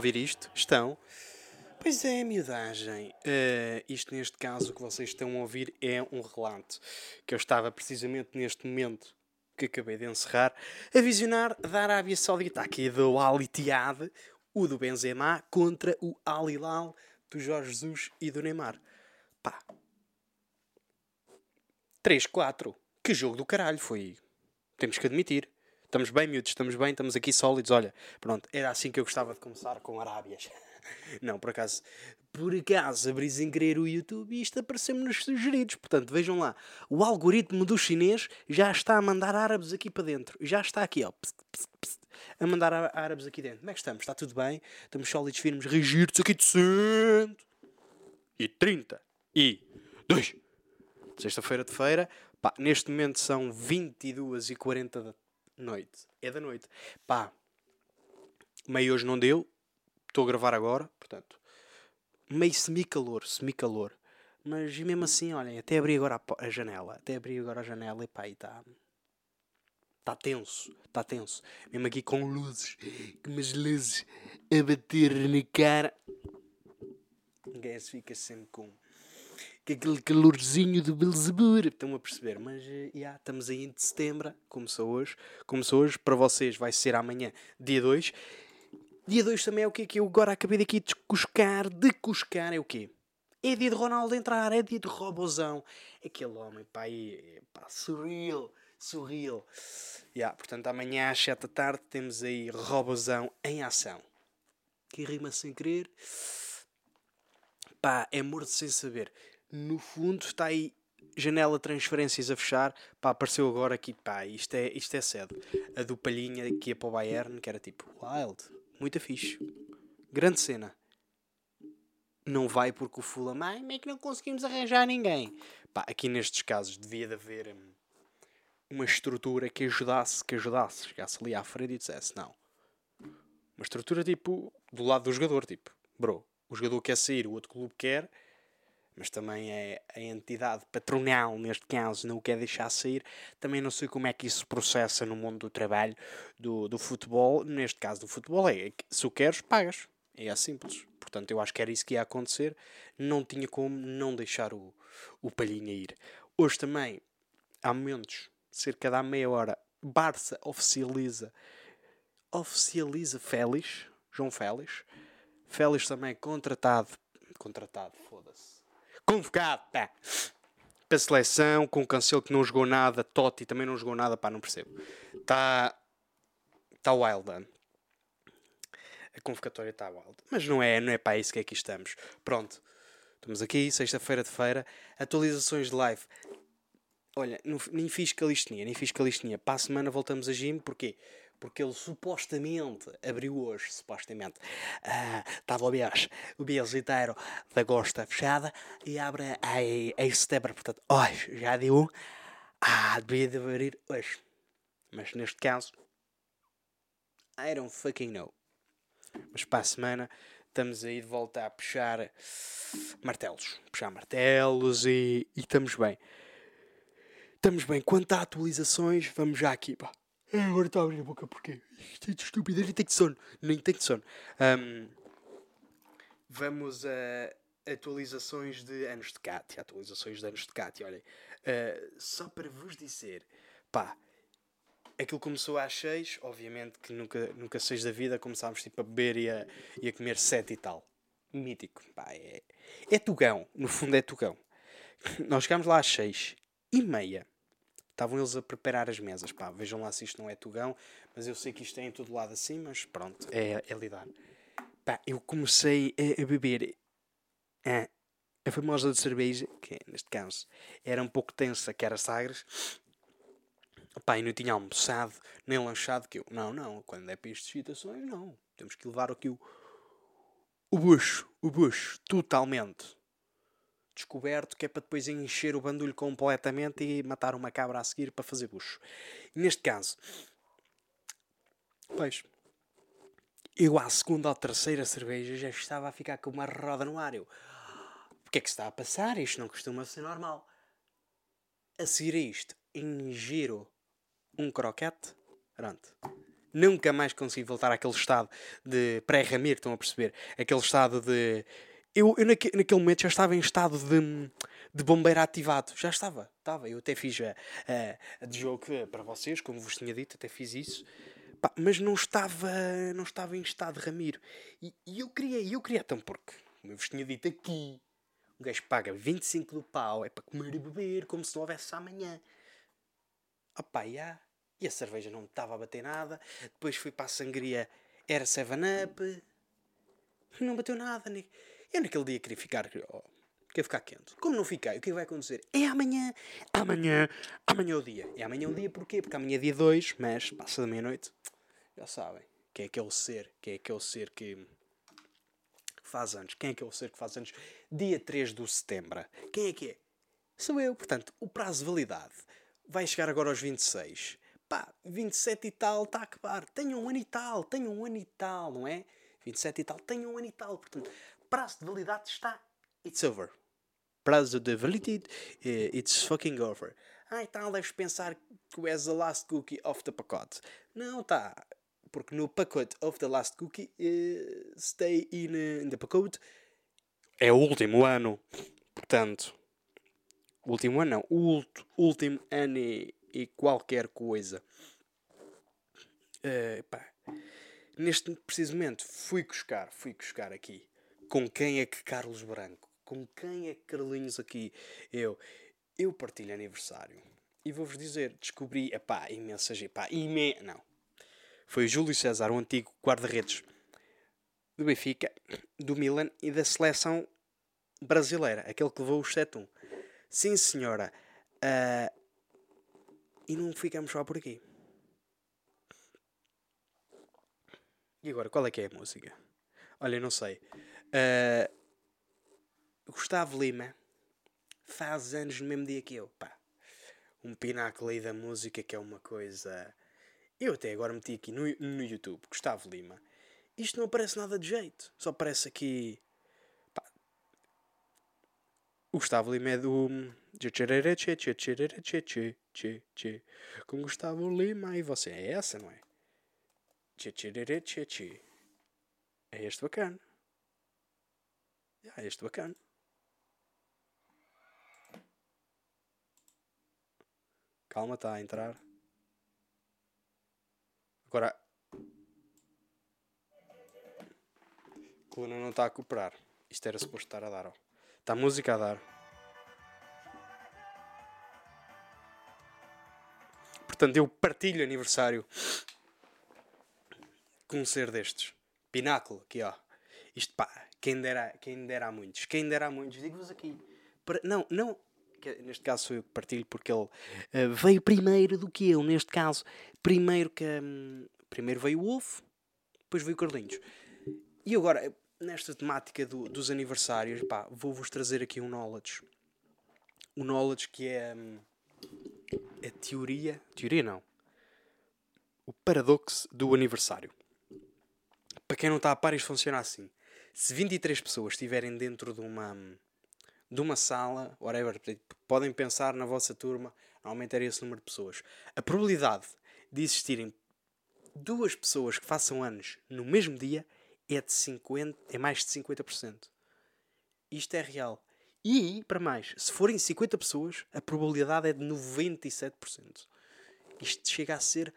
Ouvir isto? Estão? Pois é, miudagem. Uh, isto, neste caso, que vocês estão a ouvir é um relato que eu estava precisamente neste momento que acabei de encerrar a visionar da Arábia Saudita, aqui do Al Ittihad, o do Benzema, contra o Al Hilal do Jorge Jesus e do Neymar. Pá. 3-4. Que jogo do caralho foi. Temos que admitir. Estamos bem, miúdos, estamos bem, estamos aqui sólidos. Olha, pronto, era assim que eu gostava de começar com Arábias. Não, por acaso, por acaso abri sem querer o YouTube e isto apareceu-me nos sugeridos. Portanto, vejam lá, o algoritmo do chinês já está a mandar árabes aqui para dentro. Já está aqui, ó, pss, pss, pss, a mandar árabes aqui dentro. Como é que estamos? Está tudo bem? Estamos sólidos, firmes, rigirtos aqui de cento e trinta e dois. Sexta-feira de feira, pá, neste momento são 22 e 40 da noite. É da noite. Pá, meio hoje não deu, estou a gravar agora, portanto, meio semi-calor, semi-calor. Mas mesmo assim, olhem, até abri agora a, a, janela, até abri agora a janela e pá, e está. Está tenso, está tenso. Mesmo aqui com luzes, umas luzes a bater na cara. Um gajo fica sempre com que aquele calorzinho do Belzebur. Estão a perceber? Mas já eh, yeah, estamos aí em setembro, começou hoje. Começou hoje, para vocês vai ser amanhã, dia 2. Dia 2 também é o quê? Que eu agora acabei daqui de cuscar, de cuscar é o quê? É dia de Ronaldo entrar, é dia de Robozão. Aquele homem, pá, é, pá surreal, surreal. Yeah, portanto, amanhã às 7 da tarde temos aí Robozão em ação. Que rima sem querer. Pá, é morto sem saber no fundo está aí janela de transferências a fechar, pá, apareceu agora aqui, pá, isto é, isto é cedo. A do Palhinha que ia para o Bayern, que era tipo, wild, muito fixe. Grande cena. Não vai porque o Fulham, ai, é que não conseguimos arranjar ninguém? Pá, aqui nestes casos devia de haver hum, uma estrutura que ajudasse, que ajudasse, chegasse ali à frente e dissesse, não. Uma estrutura tipo, do lado do jogador, tipo, bro, o jogador quer sair, o outro clube quer, mas também é a entidade patronal, neste caso, não o quer deixar sair. Também não sei como é que isso se processa no mundo do trabalho do, do futebol. Neste caso do futebol, é se o queres, pagas. É simples. Portanto, eu acho que era isso que ia acontecer. Não tinha como não deixar o, o Palhinha ir. Hoje também, há momentos, cerca de meia hora, Barça oficializa oficializa Félix, João Félix. Félix também contratado, contratado, foda-se convocado, pá. Para a seleção, com o Cancelo que não jogou nada, Totti também não jogou nada, pá, não percebo. Está. Está wild. A convocatória está wild. Mas não é, não é para isso que aqui estamos. Pronto. Estamos aqui, sexta-feira de feira. Atualizações de live. Olha, nem fiz calistenia, nem fiz calistenia. Para a semana voltamos a gym, porquê? Ele supostamente abriu hoje, supostamente, estava uh, o mês, o mês inteiro de agosto fechada e abre em, em setembro, portanto, hoje já deu, ah, devia de abrir hoje. Mas neste caso, I don't fucking know. Mas para a semana estamos aí de volta a puxar martelos. Puxar martelos e, e estamos bem. Estamos bem. Quanto a atualizações, vamos já aqui, pá. É, agora está a abrir a boca porque isto é de estúpido, nem tenho de sono, nem tenho de sono. Um, vamos a atualizações de anos de Cátia, atualizações de anos de Cátia, olhem. Uh, só para vos dizer, pá, aquilo começou às 6, obviamente que nunca, nunca 6 da vida começámos tipo a beber e a, e a comer 7 e tal. Mítico, pá, é, é tugão, no fundo é tugão. Nós chegámos lá às 6 e meia Estavam eles a preparar as mesas. Pá, vejam lá se isto não é tugão, mas eu sei que isto é em todo lado assim, mas pronto, é, é lidar. Pá, eu comecei a, a beber a, a famosa de cerveja, que neste caso era um pouco tensa, que era Sagres. Pá, e não tinha almoçado, nem lanchado, que eu, não, não, quando é para estas situações, não. Temos que levar aqui o, o bucho, o bucho, totalmente descoberto, que é para depois encher o bandulho completamente e matar uma cabra a seguir para fazer bucho. Neste caso, pois, eu à segunda ou terceira cerveja já estava a ficar com uma roda no ar. Eu, o que é que está a passar? Isto não costuma ser normal. A seguir a isto, ingiro um croquete. Pronto. Nunca mais consegui voltar àquele estado de pré-Ramiro, estão a perceber? Aquele estado de. Eu, eu naque, naquele momento já estava em estado de, de bombeiro ativado. Já estava, estava. Eu até fiz a, a, a de jogo para vocês, como vos tinha dito, até fiz isso. Pá, mas não estava, não estava em estado Ramiro. E, e eu queria, eu queria, então, porque, como eu vos tinha dito aqui, um gajo paga 25 do pau, é para comer e beber, como se não houvesse amanhã. Opá, já. E a cerveja não estava a bater nada. Depois fui para a sangria, era 7-up. Não bateu nada. Eu naquele dia queria ficar. Oh, queria ficar quente. Como não fiquei, o que vai acontecer? É amanhã. Amanhã. Amanhã é o dia. É amanhã o dia porquê? Porque amanhã é dia 2, mas passa da meia-noite. Já sabem. Quem é aquele ser? Quem é aquele ser que faz anos? Quem é aquele ser que faz anos? Dia 3 de setembro. Quem é que é? Sou eu. Portanto, o prazo de validade vai chegar agora aos 26 pá, 27 e tal está a acabar. Tenho um ano e tal, tenho um ano e tal, não é? 27 e tal, tenho um ano e tal. Portanto, prazo de validade está. It's over. Prazo de validade, uh, it's fucking over. Ah, então deves pensar que és the last cookie of the pacote. Não, tá. Porque no pacote of the last cookie, uh, stay in, uh, in the pacote, é o último ano. Portanto, último ano não, o último ano e e qualquer coisa. Uh, neste preciso momento fui buscar, fui buscar aqui. Com quem é que Carlos Branco? Com quem é que Carlinhos aqui? Eu, eu partilho aniversário. E vou-vos dizer, descobri, epá, imensa gente, pá, ime... não. Foi Júlio César, o antigo guarda-redes do Benfica, do Milan e da seleção brasileira, aquele que levou o 7-1. Sim, senhora. Uh, e não ficamos só por aqui. E agora, qual é que é a música? Olha, não sei. Uh, Gustavo Lima faz anos no mesmo dia que eu. Pá, um pináculo aí da música que é uma coisa. Eu até agora meti aqui no, no YouTube Gustavo Lima. Isto não aparece nada de jeito. Só aparece aqui. Pá. O Gustavo Lima é do. Com Gustavo Lima e você. É essa, não é? É este bacana. É este bacana. Calma, está a entrar. Agora. A coluna não está a cooperar. Isto era suposto estar a dar, ó. Está música a dar. Portanto, eu partilho aniversário com um ser destes. Pináculo, aqui ó. Isto pá, quem dera, quem dera a muitos. Quem dera a muitos. Digo-vos aqui. Para, não, não. Neste caso sou eu que partilho porque ele uh, veio primeiro do que eu. Neste caso, primeiro que. Um, primeiro veio o Wolf, depois veio o Carlinhos. E agora, nesta temática do, dos aniversários, pá, vou-vos trazer aqui um knowledge. Um knowledge que é. Um, a teoria. Teoria não. O paradoxo do aniversário. Para quem não está a par, isto funciona assim. Se 23 pessoas estiverem dentro de uma, de uma sala, whatever, podem pensar na vossa turma, era esse número de pessoas. A probabilidade de existirem duas pessoas que façam anos no mesmo dia é de 50, é mais de 50%. Isto é real. E, para mais, se forem 50 pessoas, a probabilidade é de 97%. Isto chega a ser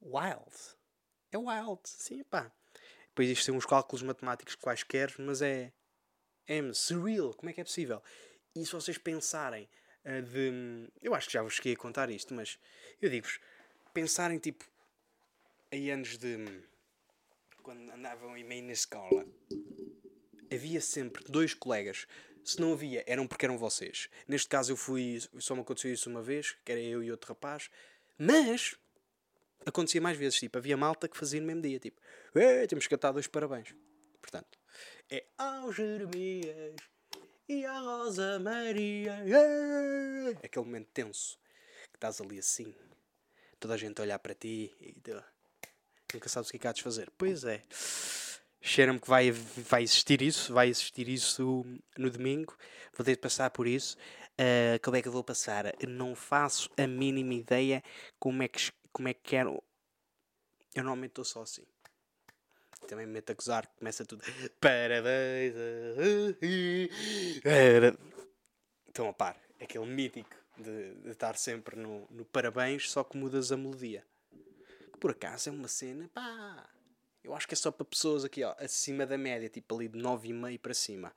wild. É wild, sim, pá. Depois isto tem uns cálculos matemáticos quaisquer, mas é, é surreal. Como é que é possível? E se vocês pensarem uh, de. Eu acho que já vos cheguei a contar isto, mas eu digo-vos: pensarem tipo. Aí anos de. Quando andavam em meio na escola, havia sempre dois colegas se não havia, eram porque eram vocês. Neste caso eu fui, só me aconteceu isso uma vez, que era eu e outro rapaz, mas acontecia mais vezes, tipo, havia malta que fazia no mesmo dia, tipo, temos que cantar dois parabéns. Portanto, é ao Jeremias e à Rosa Maria. Aquele momento tenso, que estás ali assim, toda a gente a olhar para ti e tu, nunca sabes o que é que há de fazer. Pois é. Cheira-me que vai, vai existir isso, vai existir isso no domingo. Vou ter de passar por isso. Uh, como é que eu vou passar? Não faço a mínima ideia como é que, como é que quero. Eu normalmente estou só assim. Também me meto a gozar, começa tudo. Parabéns a... Estão a par. Aquele mítico de, de estar sempre no, no parabéns, só que mudas a melodia. Que por acaso é uma cena, pá. Eu acho que é só para pessoas aqui, ó, acima da média, tipo ali de 9,5 para cima.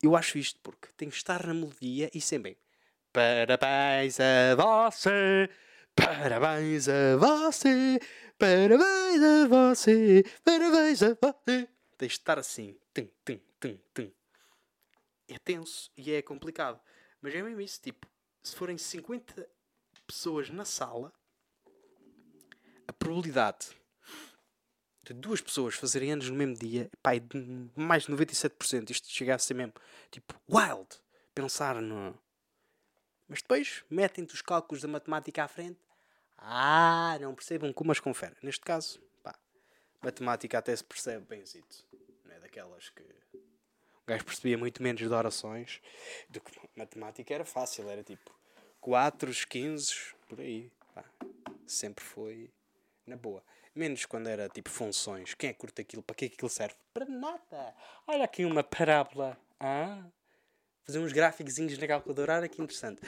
Eu acho isto porque tem que estar na melodia e sempre Parabéns a você, parabéns a você, parabéns a você, parabéns a você. Tem de estar assim, tum, tum, tum, tum. É tenso e é complicado. Mas é mesmo isso, tipo, se forem 50 pessoas na sala, a probabilidade de duas pessoas fazerem anos no mesmo dia, pá, é de mais de 97%. Isto chega a ser mesmo, tipo, wild. Pensar no. Mas depois metem-te os cálculos da matemática à frente. Ah, não percebam como as confere. Neste caso, pá, matemática até se percebe bem Não é daquelas que o gajo percebia muito menos de orações do que matemática era fácil, era tipo 4, 15, por aí. Pá, sempre foi na boa. Menos quando era tipo funções. Quem é que curta aquilo? Para que é que aquilo serve? Para nada! Olha aqui uma parábola. Ah, fazer uns gráficos na calculadora, olha que interessante.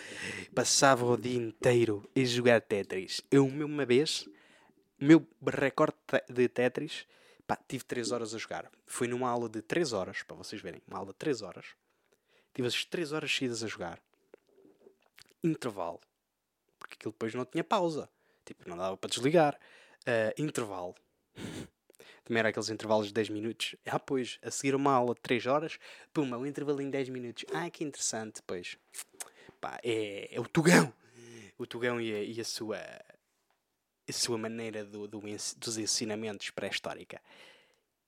Passava o dia inteiro a jogar Tetris. Eu, uma vez, meu recorde de Tetris, pá, tive 3 horas a jogar. Fui numa aula de 3 horas, para vocês verem, uma aula de 3 horas. Tive as 3 horas seguidas a jogar. Intervalo. Porque aquilo depois não tinha pausa. Tipo, não dava para desligar uh, intervalo. Também era aqueles intervalos de 10 minutos. Ah, pois, a seguir uma aula de 3 horas, puma, um intervalo em 10 minutos. Ah, que interessante, pois. Pá, é, é o Tugão. O Tugão e a, e a sua a sua maneira do, do, dos ensinamentos pré-histórica.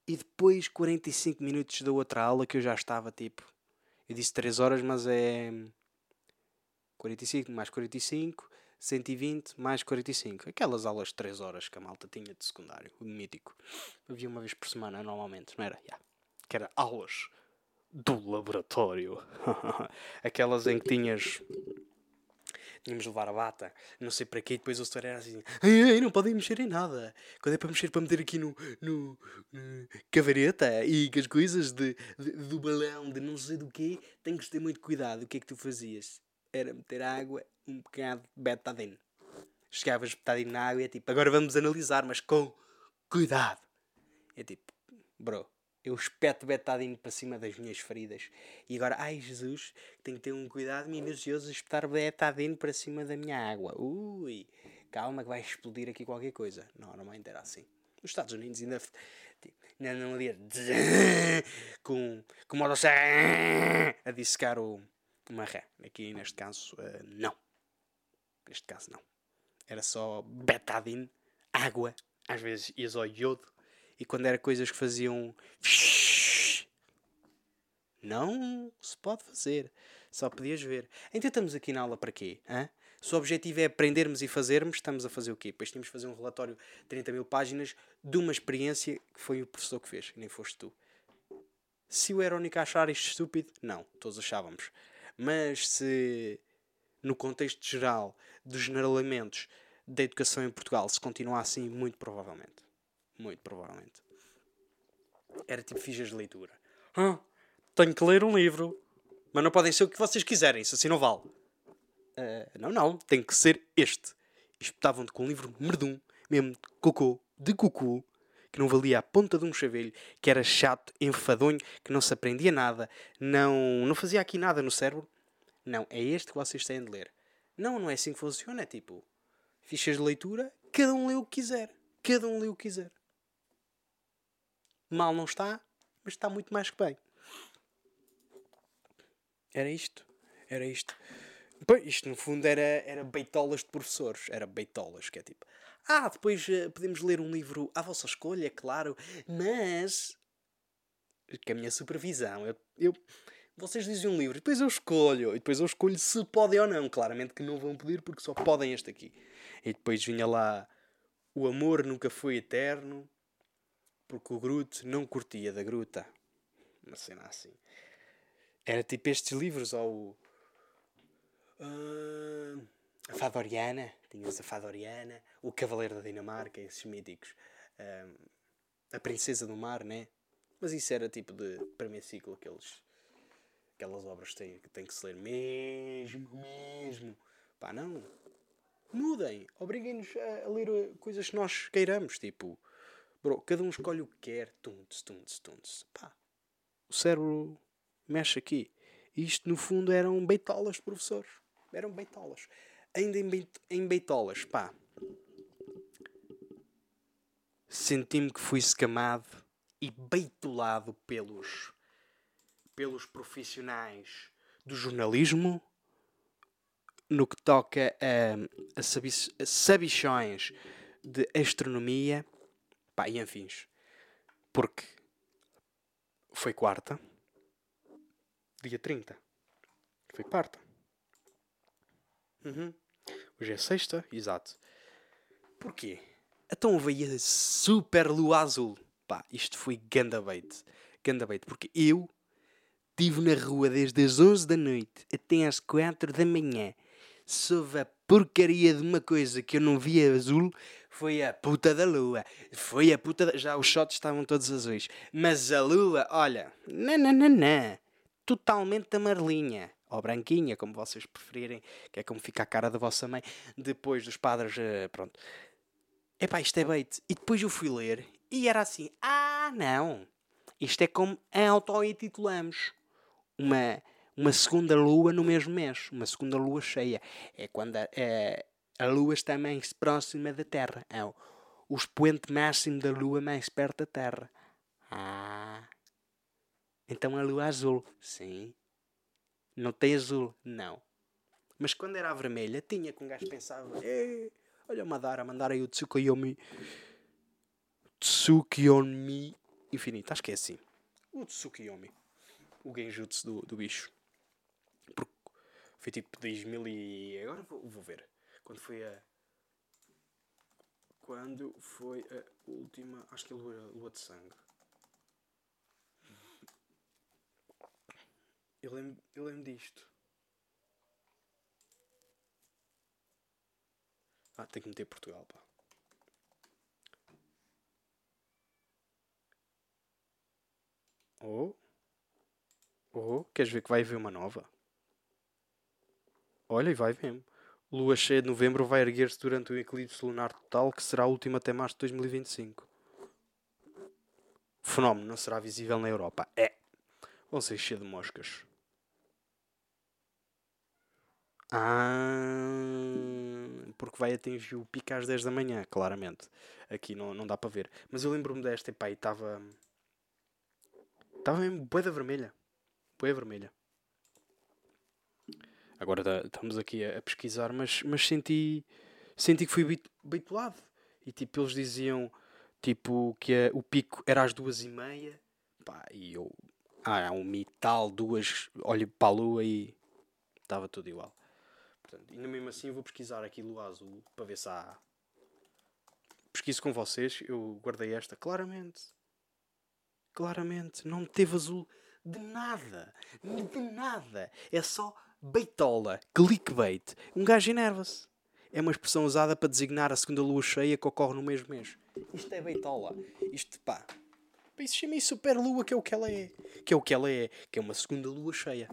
E depois 45 minutos da outra aula que eu já estava tipo. Eu disse 3 horas, mas é. 45 mais 45, 120 mais 45. Aquelas aulas de 3 horas que a malta tinha de secundário, o mítico. Havia uma vez por semana, normalmente, não era? Yeah. Que era aulas do laboratório. Aquelas em que tinhas. Tínhamos de levar a bata, não sei para quê, e depois o senhor era assim: ai, ai, não podem mexer em nada. Quando é para mexer, para meter aqui no, no, no cavareta e as coisas de, de, do balão, de não sei do quê, tem que ter muito cuidado. O que é que tu fazias? Era meter água um bocado de betadine. Chegavas betadine na água e é tipo, agora vamos analisar, mas com cuidado. É tipo, bro, eu espeto betadine para cima das minhas feridas. E agora, ai Jesus, tenho que ter um cuidado minucioso a espetar betadine para cima da minha água. Ui, calma que vai explodir aqui qualquer coisa. Não, normalmente era assim. Nos Estados Unidos ainda tipo, ainda não ali com, com motosserra a dissecar o, uma ré. Aqui neste caso, uh, não. Neste caso, não. Era só betadine, água, às vezes ao iodo, e quando era coisas que faziam. Não se pode fazer. Só podias ver. Então estamos aqui na aula para quê? Hã? Se o objetivo é aprendermos e fazermos, estamos a fazer o quê? Depois tínhamos de fazer um relatório de 30 mil páginas de uma experiência que foi o professor que fez, nem foste tu. Se o único a achar isto estúpido, não, todos achávamos. Mas se no contexto geral dos generalamentos da educação em Portugal se continuar assim, muito provavelmente. Muito provavelmente. Era tipo fichas de leitura. Ah, tenho que ler um livro. Mas não podem ser o que vocês quiserem, isso assim não vale. Uh, não, não, tem que ser este. Espetavam-te com um livro merdum, mesmo de cocô, de cucu, que não valia a ponta de um chavelho, que era chato, enfadonho, que não se aprendia nada, não, não fazia aqui nada no cérebro. Não, é este que vocês têm de ler. Não, não é assim que funciona. É tipo, fichas de leitura, cada um lê o que quiser. Cada um lê o que quiser. Mal não está, mas está muito mais que bem. Era isto. Era isto. Pois, isto no fundo era, era beitolas de professores. Era beitolas, que é tipo. Ah, depois uh, podemos ler um livro à vossa escolha, claro, mas. Com a minha supervisão. Eu, eu, vocês dizem um livro, depois eu escolho, e depois eu escolho se podem ou não. Claramente que não vão pedir porque só podem este aqui. E depois vinha lá: O amor nunca foi eterno, porque o Groot não curtia da gruta. Uma cena assim. Era tipo estes livros, ou. Uh, a Fadoriana, tinhas a Fadoriana, o Cavaleiro da Dinamarca, esses míticos. Um, a Princesa do Mar, né? Mas isso era tipo de primeiro ciclo, aqueles, aquelas obras que têm, que têm que se ler mesmo, mesmo. Pá, não. Mudem, obriguem-nos a, a, ler uh, coisas que nós queiramos, tipo, bro, cada um escolhe o que quer, tuntes, tuntes, tuntes. Pá, o cérebro mexe aqui. Isto, no fundo, eram beitolas de professores. Eram beitolas. Ainda em, beit em beitolas, pá. Senti-me que fui escamado e beitolado pelos, pelos profissionais do jornalismo no que toca a, a, a sabichões de astronomia pá, e afins. Porque foi quarta, dia 30. Foi quarta. Uhum. Hoje é sexta, exato. Porquê? Então veio a super lua azul. Pá, isto foi ganda bait. Ganda. Porque eu estive na rua desde as 11 da noite até às 4 da manhã. Sob a porcaria de uma coisa que eu não via azul, foi a puta da lua. Foi a puta da... Já os shots estavam todos azuis. Mas a lua, olha, nananana, totalmente amarelinha. Ou branquinha, como vocês preferirem, que é como fica a cara da vossa mãe. Depois dos padres, eh, pronto. Epá, isto é bait. E depois eu fui ler e era assim: ah, não. Isto é como auto-intitulamos. Uma, uma segunda lua no mesmo mês. Uma segunda lua cheia. É quando a, a, a lua está mais próxima da Terra. É o, o expoente máximo da lua mais perto da Terra. Ah. Então a lua azul. Sim. Não tem azul? Não. Mas quando era a vermelha, tinha que um gajo pensava. Olha o Madara, mandar aí o Tsukuyomi. Tsukuyomi infinito. Acho que é assim. O Tsukuyomi. O genjutsu do, do bicho. Porque foi tipo 2000 e... Agora vou, vou ver. Quando foi a... Quando foi a última... Acho que é a lua, lua de sangue. Eu lembro, eu lembro disto. Ah, tem que meter Portugal, pá. Oh. Oh, queres ver que vai haver uma nova? Olha, e vai mesmo. Lua cheia de novembro vai erguer-se durante o eclipse lunar total, que será a última até março de 2025. O fenómeno não será visível na Europa. É. Vão ser cheio de moscas. Ah, porque vai atingir o pico às 10 da manhã, claramente. Aqui não, não dá para ver. Mas eu lembro-me desta, e estava. Estava mesmo boeda vermelha. Boeda vermelha. Agora tá, estamos aqui a, a, pesquisar, mas, mas senti. Senti que fui beitolado. E tipo, eles diziam tipo que a, o pico era às duas e meia. Pá, e eu. Ah, um mital, duas. Olho para a lua e. Estava tudo igual. Portanto, ainda mesmo assim vou pesquisar aqui lua azul para ver se há. Pesquiso com vocês, eu guardei esta claramente. Claramente, não teve azul de nada. De nada. É só beitola, clickbait. Um gajo enerva-se. É uma expressão usada para designar a segunda lua cheia que ocorre no mesmo mês. Isto é beitola. Isto, pá. Isso chama super lua, que é o que ela é. Que é o que ela é. Que é uma segunda lua cheia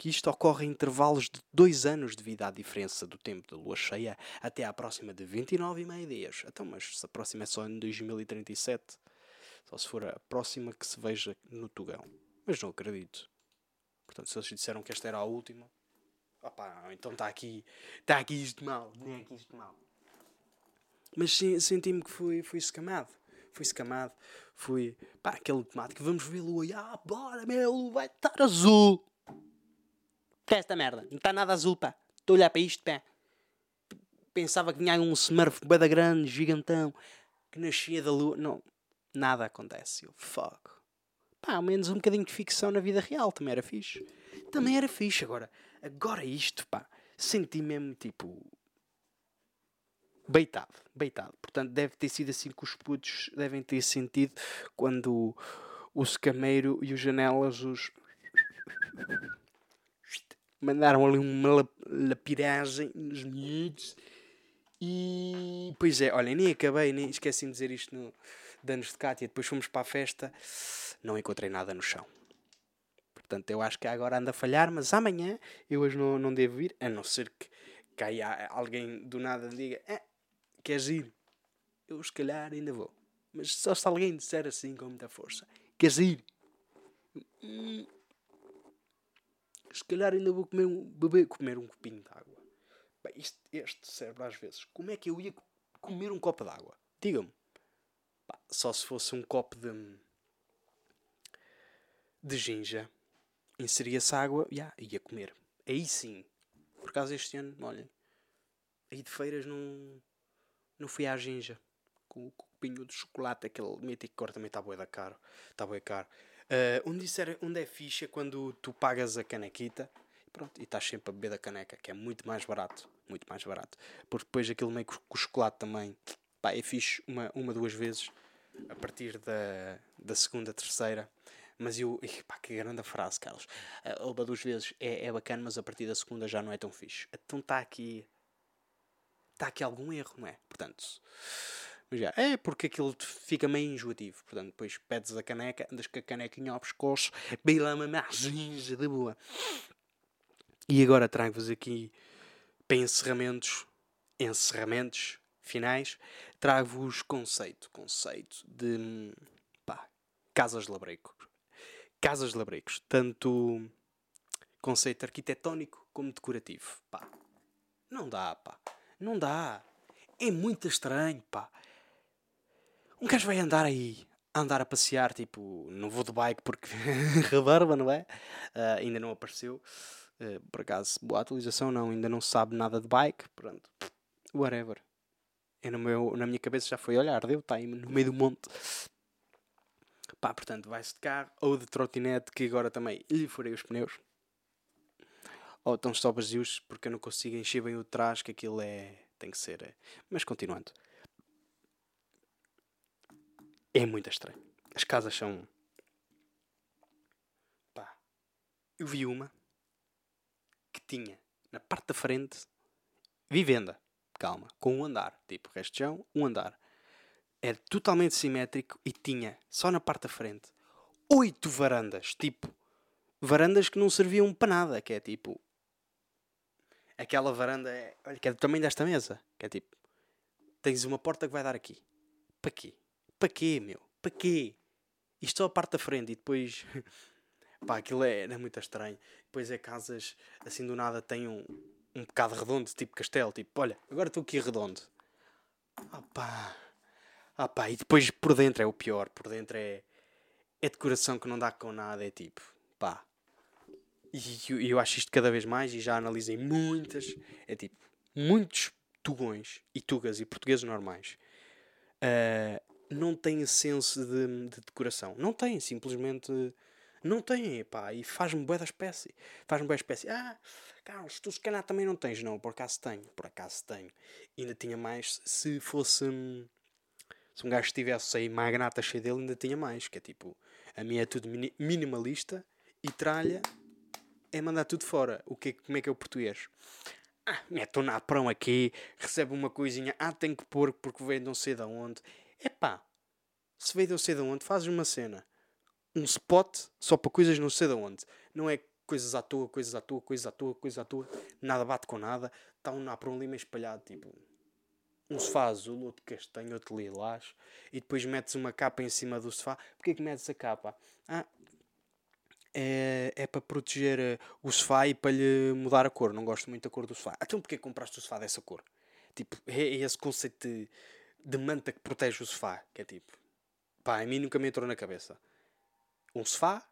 que isto ocorre em intervalos de dois anos devido à diferença do tempo da lua cheia até à próxima de 29,5 dias. Então, mas se a próxima é só em 2037, só se for a próxima que se veja no Tugão. Mas não acredito. Portanto, se eles disseram que esta era a última, opá, então está aqui, está aqui isto mal, nem aqui isto mal. Mas senti-me que fui, fui escamado. Fui escamado, fui, pá, aquele temático, vamos ver lua, e, ah, bora, meu, vai estar azul. Que é esta merda? Não está nada azul, pá. Estou a olhar para isto, pá. Pensava que vinha um Smurf bada grande, gigantão, que nascia da lua. Não, nada acontece. Eu, fuck. Pá, ao menos um bocadinho de ficção na vida real também era fixe. Também era fixe. Agora, agora isto, pá, senti mesmo tipo. Beitado, beitado. Portanto, deve ter sido assim que os putos devem ter sentido quando o, o e os janelas os Mandaram ali uma lapiragem nos miúdos. E pois é, olha, nem acabei, nem esqueci de dizer isto no Danos de Cátia. Depois fomos para a festa, não encontrei nada no chão. Portanto, eu acho que agora anda a falhar, mas amanhã eu hoje não, não devo ir, a não ser que caia alguém do nada diga: eh, Queres ir? Eu se calhar ainda vou. Mas só se alguém disser assim com muita força: Queres ir? Hum, se calhar ainda vou comer um, beber, comer um copinho de água. Bem, este cérebro às vezes, como é que eu ia comer um copo de água? Digam-me. Só se fosse um copo de. de ginja. Inseria-se água, yeah, ia comer. Aí sim. Por causa este ano, olhem. Aí de feiras não. não fui à ginja. Com o copinho de chocolate, aquele mítico cor também está bué da caro. Está bué caro. Uh, onde, isso era, onde é ficha quando tu pagas a canequita pronto, e estás sempre a beber da caneca, que é muito mais barato. Muito mais barato. Porque depois aquilo meio com o chocolate também. Pá, é fixe uma, uma, duas vezes a partir da, da segunda, terceira. Mas eu. Pá, que grande frase, Carlos. Uma duas vezes é, é bacana, mas a partir da segunda já não é tão fixe. Então está aqui. Está aqui algum erro, não é? Portanto. Mas já, é porque aquilo fica meio enjoativo. Portanto, depois pedes a caneca, andas com a canequinha ao pescoço, uma marginha de boa. E agora trago-vos aqui para encerramentos, encerramentos finais, trago-vos conceito, conceito de pá, casas de labreco. Casas de labrecos, tanto conceito arquitetónico como decorativo. Pá, não dá, pá. Não dá. É muito estranho, pá. Um gajo vai andar aí, andar a passear, tipo, não vou de bike porque rebarba, não é? Uh, ainda não apareceu. Uh, por acaso, boa atualização, não, ainda não sabe nada de bike, pronto, whatever. Eu no meu, na minha cabeça já foi, olha, ardeu, está aí no meio do monte. Pá, portanto, vai-se de carro ou de trotinete, que agora também lhe furei os pneus. Ou estão só vazios, porque eu não consigo encher bem o trás, que aquilo é. tem que ser. É. Mas continuando é muito estranho. As casas são. Pá. Eu vi uma que tinha na parte da frente vivenda. Calma, com um andar. Tipo, resto de chão, um andar. Era totalmente simétrico e tinha, só na parte da frente, oito varandas. Tipo, varandas que não serviam para nada. Que é tipo. Aquela varanda é, olha, que é do tamanho desta mesa. Que é tipo. Tens uma porta que vai dar aqui. Para quê? Para quê, meu? Para quê? Isto só a parte da frente e depois. Pá, aquilo é, é muito estranho. Depois é casas assim do nada têm um, um bocado redondo, tipo castelo. Tipo, olha, agora estou aqui redondo. Ah pá. Ah pá, e depois por dentro é o pior. Por dentro é. É decoração que não dá com nada. É tipo, pá. E eu, eu acho isto cada vez mais e já analisei muitas. É tipo, muitos tugões e tugas e portugueses normais. Uh, não têm senso de, de decoração. Não têm, simplesmente. Não têm, pá, e faz-me bué da espécie. Faz-me bué da espécie. Ah, Carlos, tu se calhar também não tens. Não, por acaso tenho. Por acaso tenho. Ainda tinha mais se fosse. Se um gajo estivesse aí magnata cheio dele, ainda tinha mais. Que é tipo, a minha é tudo minimalista e tralha é mandar tudo fora. O que, como é que é o português? Ah, mete um naprão aqui, recebe uma coisinha, ah, tem que pôr porque vem não sei de onde. Epá, se veio de sei de onde, fazes uma cena. Um spot só para coisas não sei de onde. Não é coisas à toa, coisas à toa, coisas à toa, coisas à toa. Nada bate com nada. Está um para um lima espalhado, tipo... Um sofá azul, outro castanho, outro lilás. E depois metes uma capa em cima do sofá. Porquê que metes a capa? Ah, é, é para proteger eh, o sofá e para lhe mudar a cor. Não gosto muito da cor do sofá. Então porquê compraste o sofá dessa cor? Tipo, é, é esse conceito de de manta que protege o sofá. Que é tipo, pá, a mim nunca me entrou na cabeça. Um sofá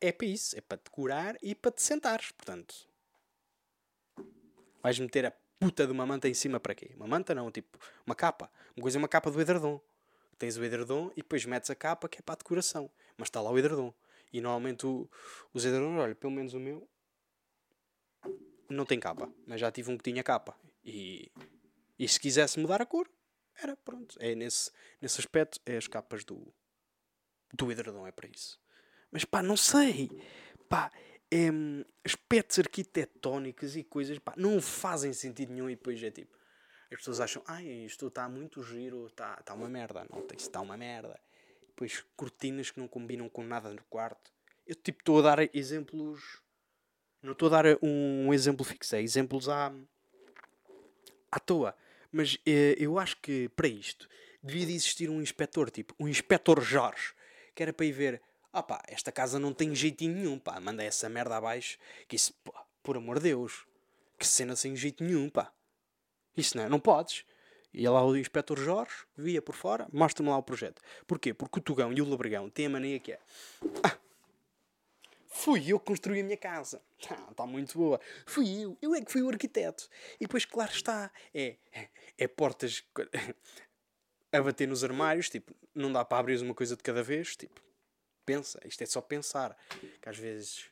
é para isso, é para te curar e para te sentares. Portanto, vais meter a puta de uma manta em cima para quê? Uma manta não, tipo, uma capa. Uma coisa é uma capa do edredom. Tens o edredom e depois metes a capa que é para a decoração. Mas está lá o edredom. E normalmente o, os edredons, olha, pelo menos o meu, não tem capa. Mas já tive um que tinha capa. E, e se quisesse mudar a cor, era, pronto. É nesse, nesse aspecto, é as capas do, do edredom, é para isso. Mas pá, não sei. Pá, é, aspectos arquitetónicos e coisas pá, não fazem sentido nenhum e depois é tipo as pessoas acham, ai, isto está muito giro, está tá uma merda, não, isto está uma merda. Depois cortinas que não combinam com nada no quarto. Eu tipo estou a dar exemplos. Não estou a dar um exemplo fixo, é exemplos à, à toa. Mas eh, eu acho que para isto devia de existir um inspetor, tipo, um inspetor Jorge, que era para ir ver, ah pá, esta casa não tem jeitinho nenhum, pá, manda essa merda abaixo, que isso, pá, por amor de Deus, que cena sem jeito nenhum, pá. Isso não é, não podes. Ia lá o inspetor Jorge, via por fora, mostra-me lá o projeto. Porquê? Porque o Tugão e o Labregão têm a mania que é. Ah, fui eu que construí a minha casa. Ah, está muito boa. Fui eu. Eu é que fui o arquiteto. E depois, claro está, é, é portas a bater nos armários, tipo, não dá para abrir uma coisa de cada vez, tipo, pensa, isto é só pensar. Que às vezes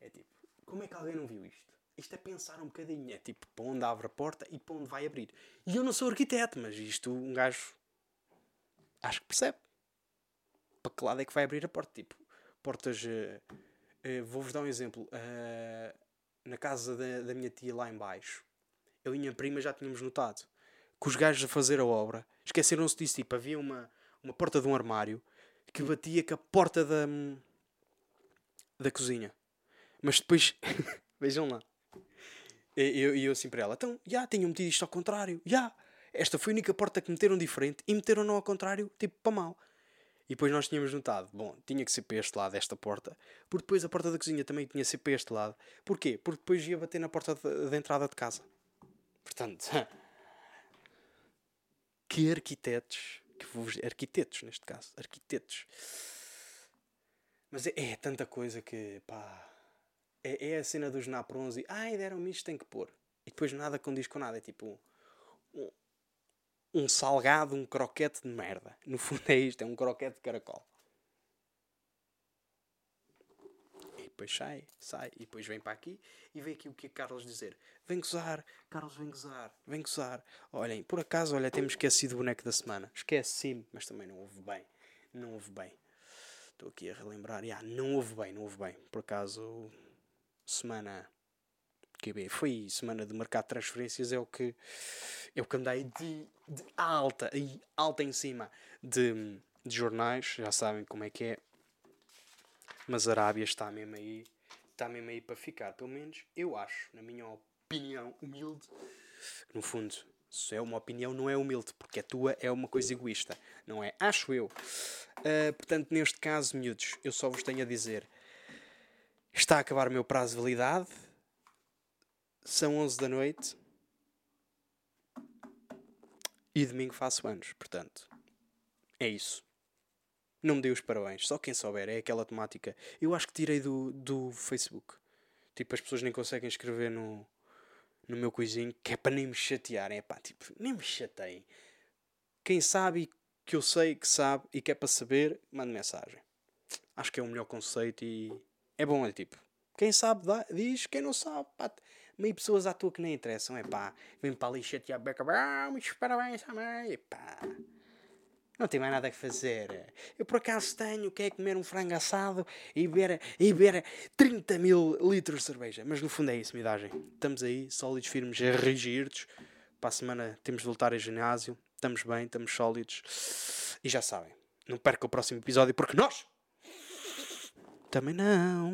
é tipo, como é que alguém não viu isto? Isto é pensar um bocadinho. É tipo, para onde abre a porta e para onde vai abrir. E eu não sou arquiteto, mas isto um gajo acho que percebe. Para que lado é que vai abrir a porta? Tipo, portas. Uh, uh, Vou-vos dar um exemplo. Uh, na casa da, da minha tia lá embaixo, eu e minha prima já tínhamos notado que os gajos a fazer a obra esqueceram-se disso. Tipo, havia uma, uma porta de um armário que batia com a porta da, da cozinha. Mas depois, vejam lá, e eu, eu assim para ela, então, já, tinham metido isto ao contrário, já. Esta foi a única porta que meteram diferente e meteram-no ao contrário, tipo, para mal. E depois nós tínhamos notado, bom, tinha que ser para este lado esta porta, porque depois a porta da cozinha também tinha que ser para este lado. Porquê? Porque depois ia bater na porta de entrada de casa. Portanto, que arquitetos, que vos, arquitetos neste caso, arquitetos. Mas é, é tanta coisa que, pá, é, é a cena dos naprons ai, deram-me isto, tem que pôr. E depois nada condiz com nada. É tipo um, um salgado, um croquete de merda. No fundo é isto, é um croquete de caracol. E depois sai, sai, e depois vem para aqui e vem aqui o que é Carlos dizer. Vem gozar, Carlos vem gozar, vem gozar. Olhem, por acaso, olha, temos esquecido o boneco da semana. Esqueci-me, mas também não houve bem. Não houve bem. Estou aqui a relembrar. Yeah, não houve bem, não houve bem. Por acaso, semana QB foi semana de mercado de transferências é o que é o que andei de, de alta e alta em cima de, de, jornais já sabem como é que é. Mas a Arábia está mesmo aí está mesmo aí para ficar pelo menos eu acho na minha opinião humilde. No fundo se é uma opinião não é humilde porque a tua é uma coisa egoísta não é? Acho eu. Uh, portanto neste caso miúdos eu só vos tenho a dizer Está a acabar o meu prazo de validade. São 11 da noite. E domingo faço anos, portanto. É isso. Não me dei os parabéns. Só quem souber. É aquela temática. Eu acho que tirei do, do Facebook. Tipo, as pessoas nem conseguem escrever no, no meu coisinho, que é para nem me chatearem. É pá, tipo, nem me chateiem. Quem sabe que eu sei que sabe e que é para saber, manda mensagem. Acho que é o melhor conceito e é bom, é tipo, quem sabe dá, diz, quem não sabe, pá, meio pessoas à toa que nem interessam, é pá, vem para ali chatear beca, ah, muitos parabéns também, pá. Não tem mais nada a fazer. Eu por acaso tenho, quer comer um frango assado e beber, e beber 30 mil litros de cerveja. Mas no fundo é isso, midagem. Estamos aí, sólidos, firmes, rígidos. Para a semana temos de voltar ao ginásio. Estamos bem, estamos sólidos. E já sabem, não perca o próximo episódio porque nós também não.